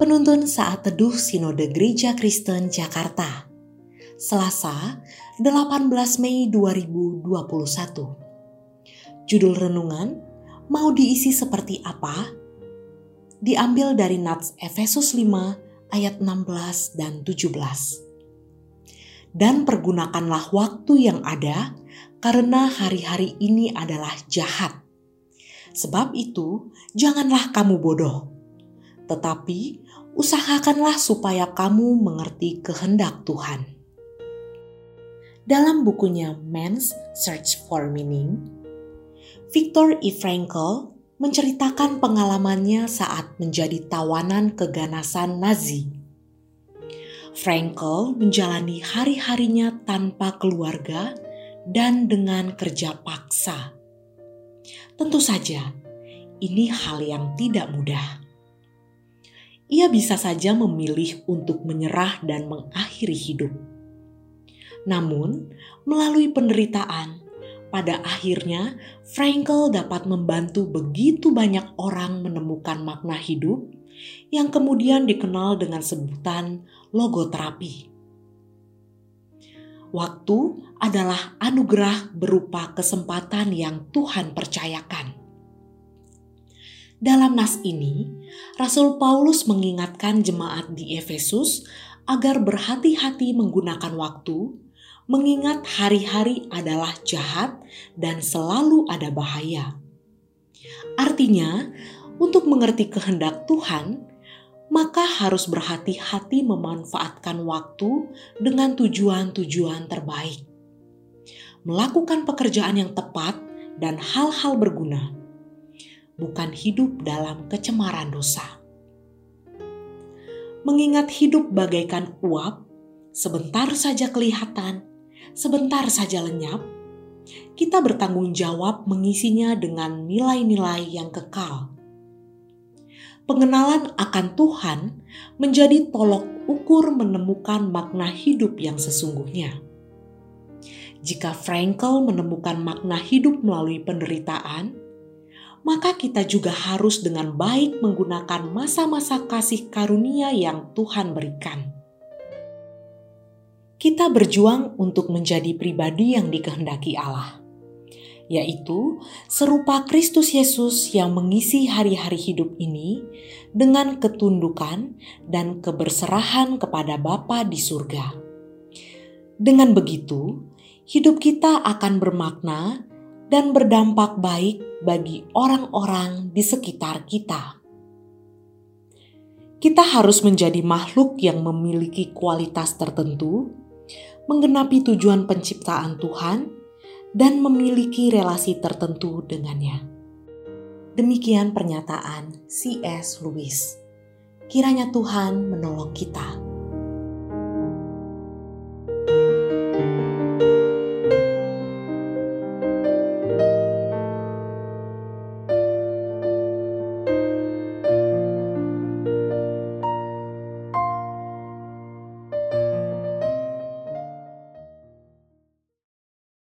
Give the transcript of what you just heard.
Penuntun Saat Teduh Sinode Gereja Kristen Jakarta Selasa 18 Mei 2021 Judul Renungan Mau diisi seperti apa? Diambil dari Nats Efesus 5 ayat 16 dan 17 Dan pergunakanlah waktu yang ada karena hari-hari ini adalah jahat. Sebab itu, janganlah kamu bodoh tetapi usahakanlah supaya kamu mengerti kehendak Tuhan. Dalam bukunya Man's Search for Meaning, Viktor E. Frankl menceritakan pengalamannya saat menjadi tawanan keganasan Nazi. Frankl menjalani hari-harinya tanpa keluarga dan dengan kerja paksa. Tentu saja, ini hal yang tidak mudah ia bisa saja memilih untuk menyerah dan mengakhiri hidup. Namun, melalui penderitaan, pada akhirnya Frankel dapat membantu begitu banyak orang menemukan makna hidup yang kemudian dikenal dengan sebutan logoterapi. Waktu adalah anugerah berupa kesempatan yang Tuhan percayakan. Dalam nas ini, Rasul Paulus mengingatkan jemaat di Efesus agar berhati-hati menggunakan waktu, mengingat hari-hari adalah jahat dan selalu ada bahaya. Artinya, untuk mengerti kehendak Tuhan, maka harus berhati-hati memanfaatkan waktu dengan tujuan-tujuan terbaik, melakukan pekerjaan yang tepat, dan hal-hal berguna bukan hidup dalam kecemaran dosa. Mengingat hidup bagaikan uap, sebentar saja kelihatan, sebentar saja lenyap, kita bertanggung jawab mengisinya dengan nilai-nilai yang kekal. Pengenalan akan Tuhan menjadi tolok ukur menemukan makna hidup yang sesungguhnya. Jika Frankel menemukan makna hidup melalui penderitaan, maka kita juga harus dengan baik menggunakan masa-masa kasih karunia yang Tuhan berikan. Kita berjuang untuk menjadi pribadi yang dikehendaki Allah, yaitu serupa Kristus Yesus yang mengisi hari-hari hidup ini dengan ketundukan dan keberserahan kepada Bapa di surga. Dengan begitu, hidup kita akan bermakna dan berdampak baik bagi orang-orang di sekitar kita. Kita harus menjadi makhluk yang memiliki kualitas tertentu, menggenapi tujuan penciptaan Tuhan, dan memiliki relasi tertentu dengannya. Demikian pernyataan C.S. Lewis. Kiranya Tuhan menolong kita.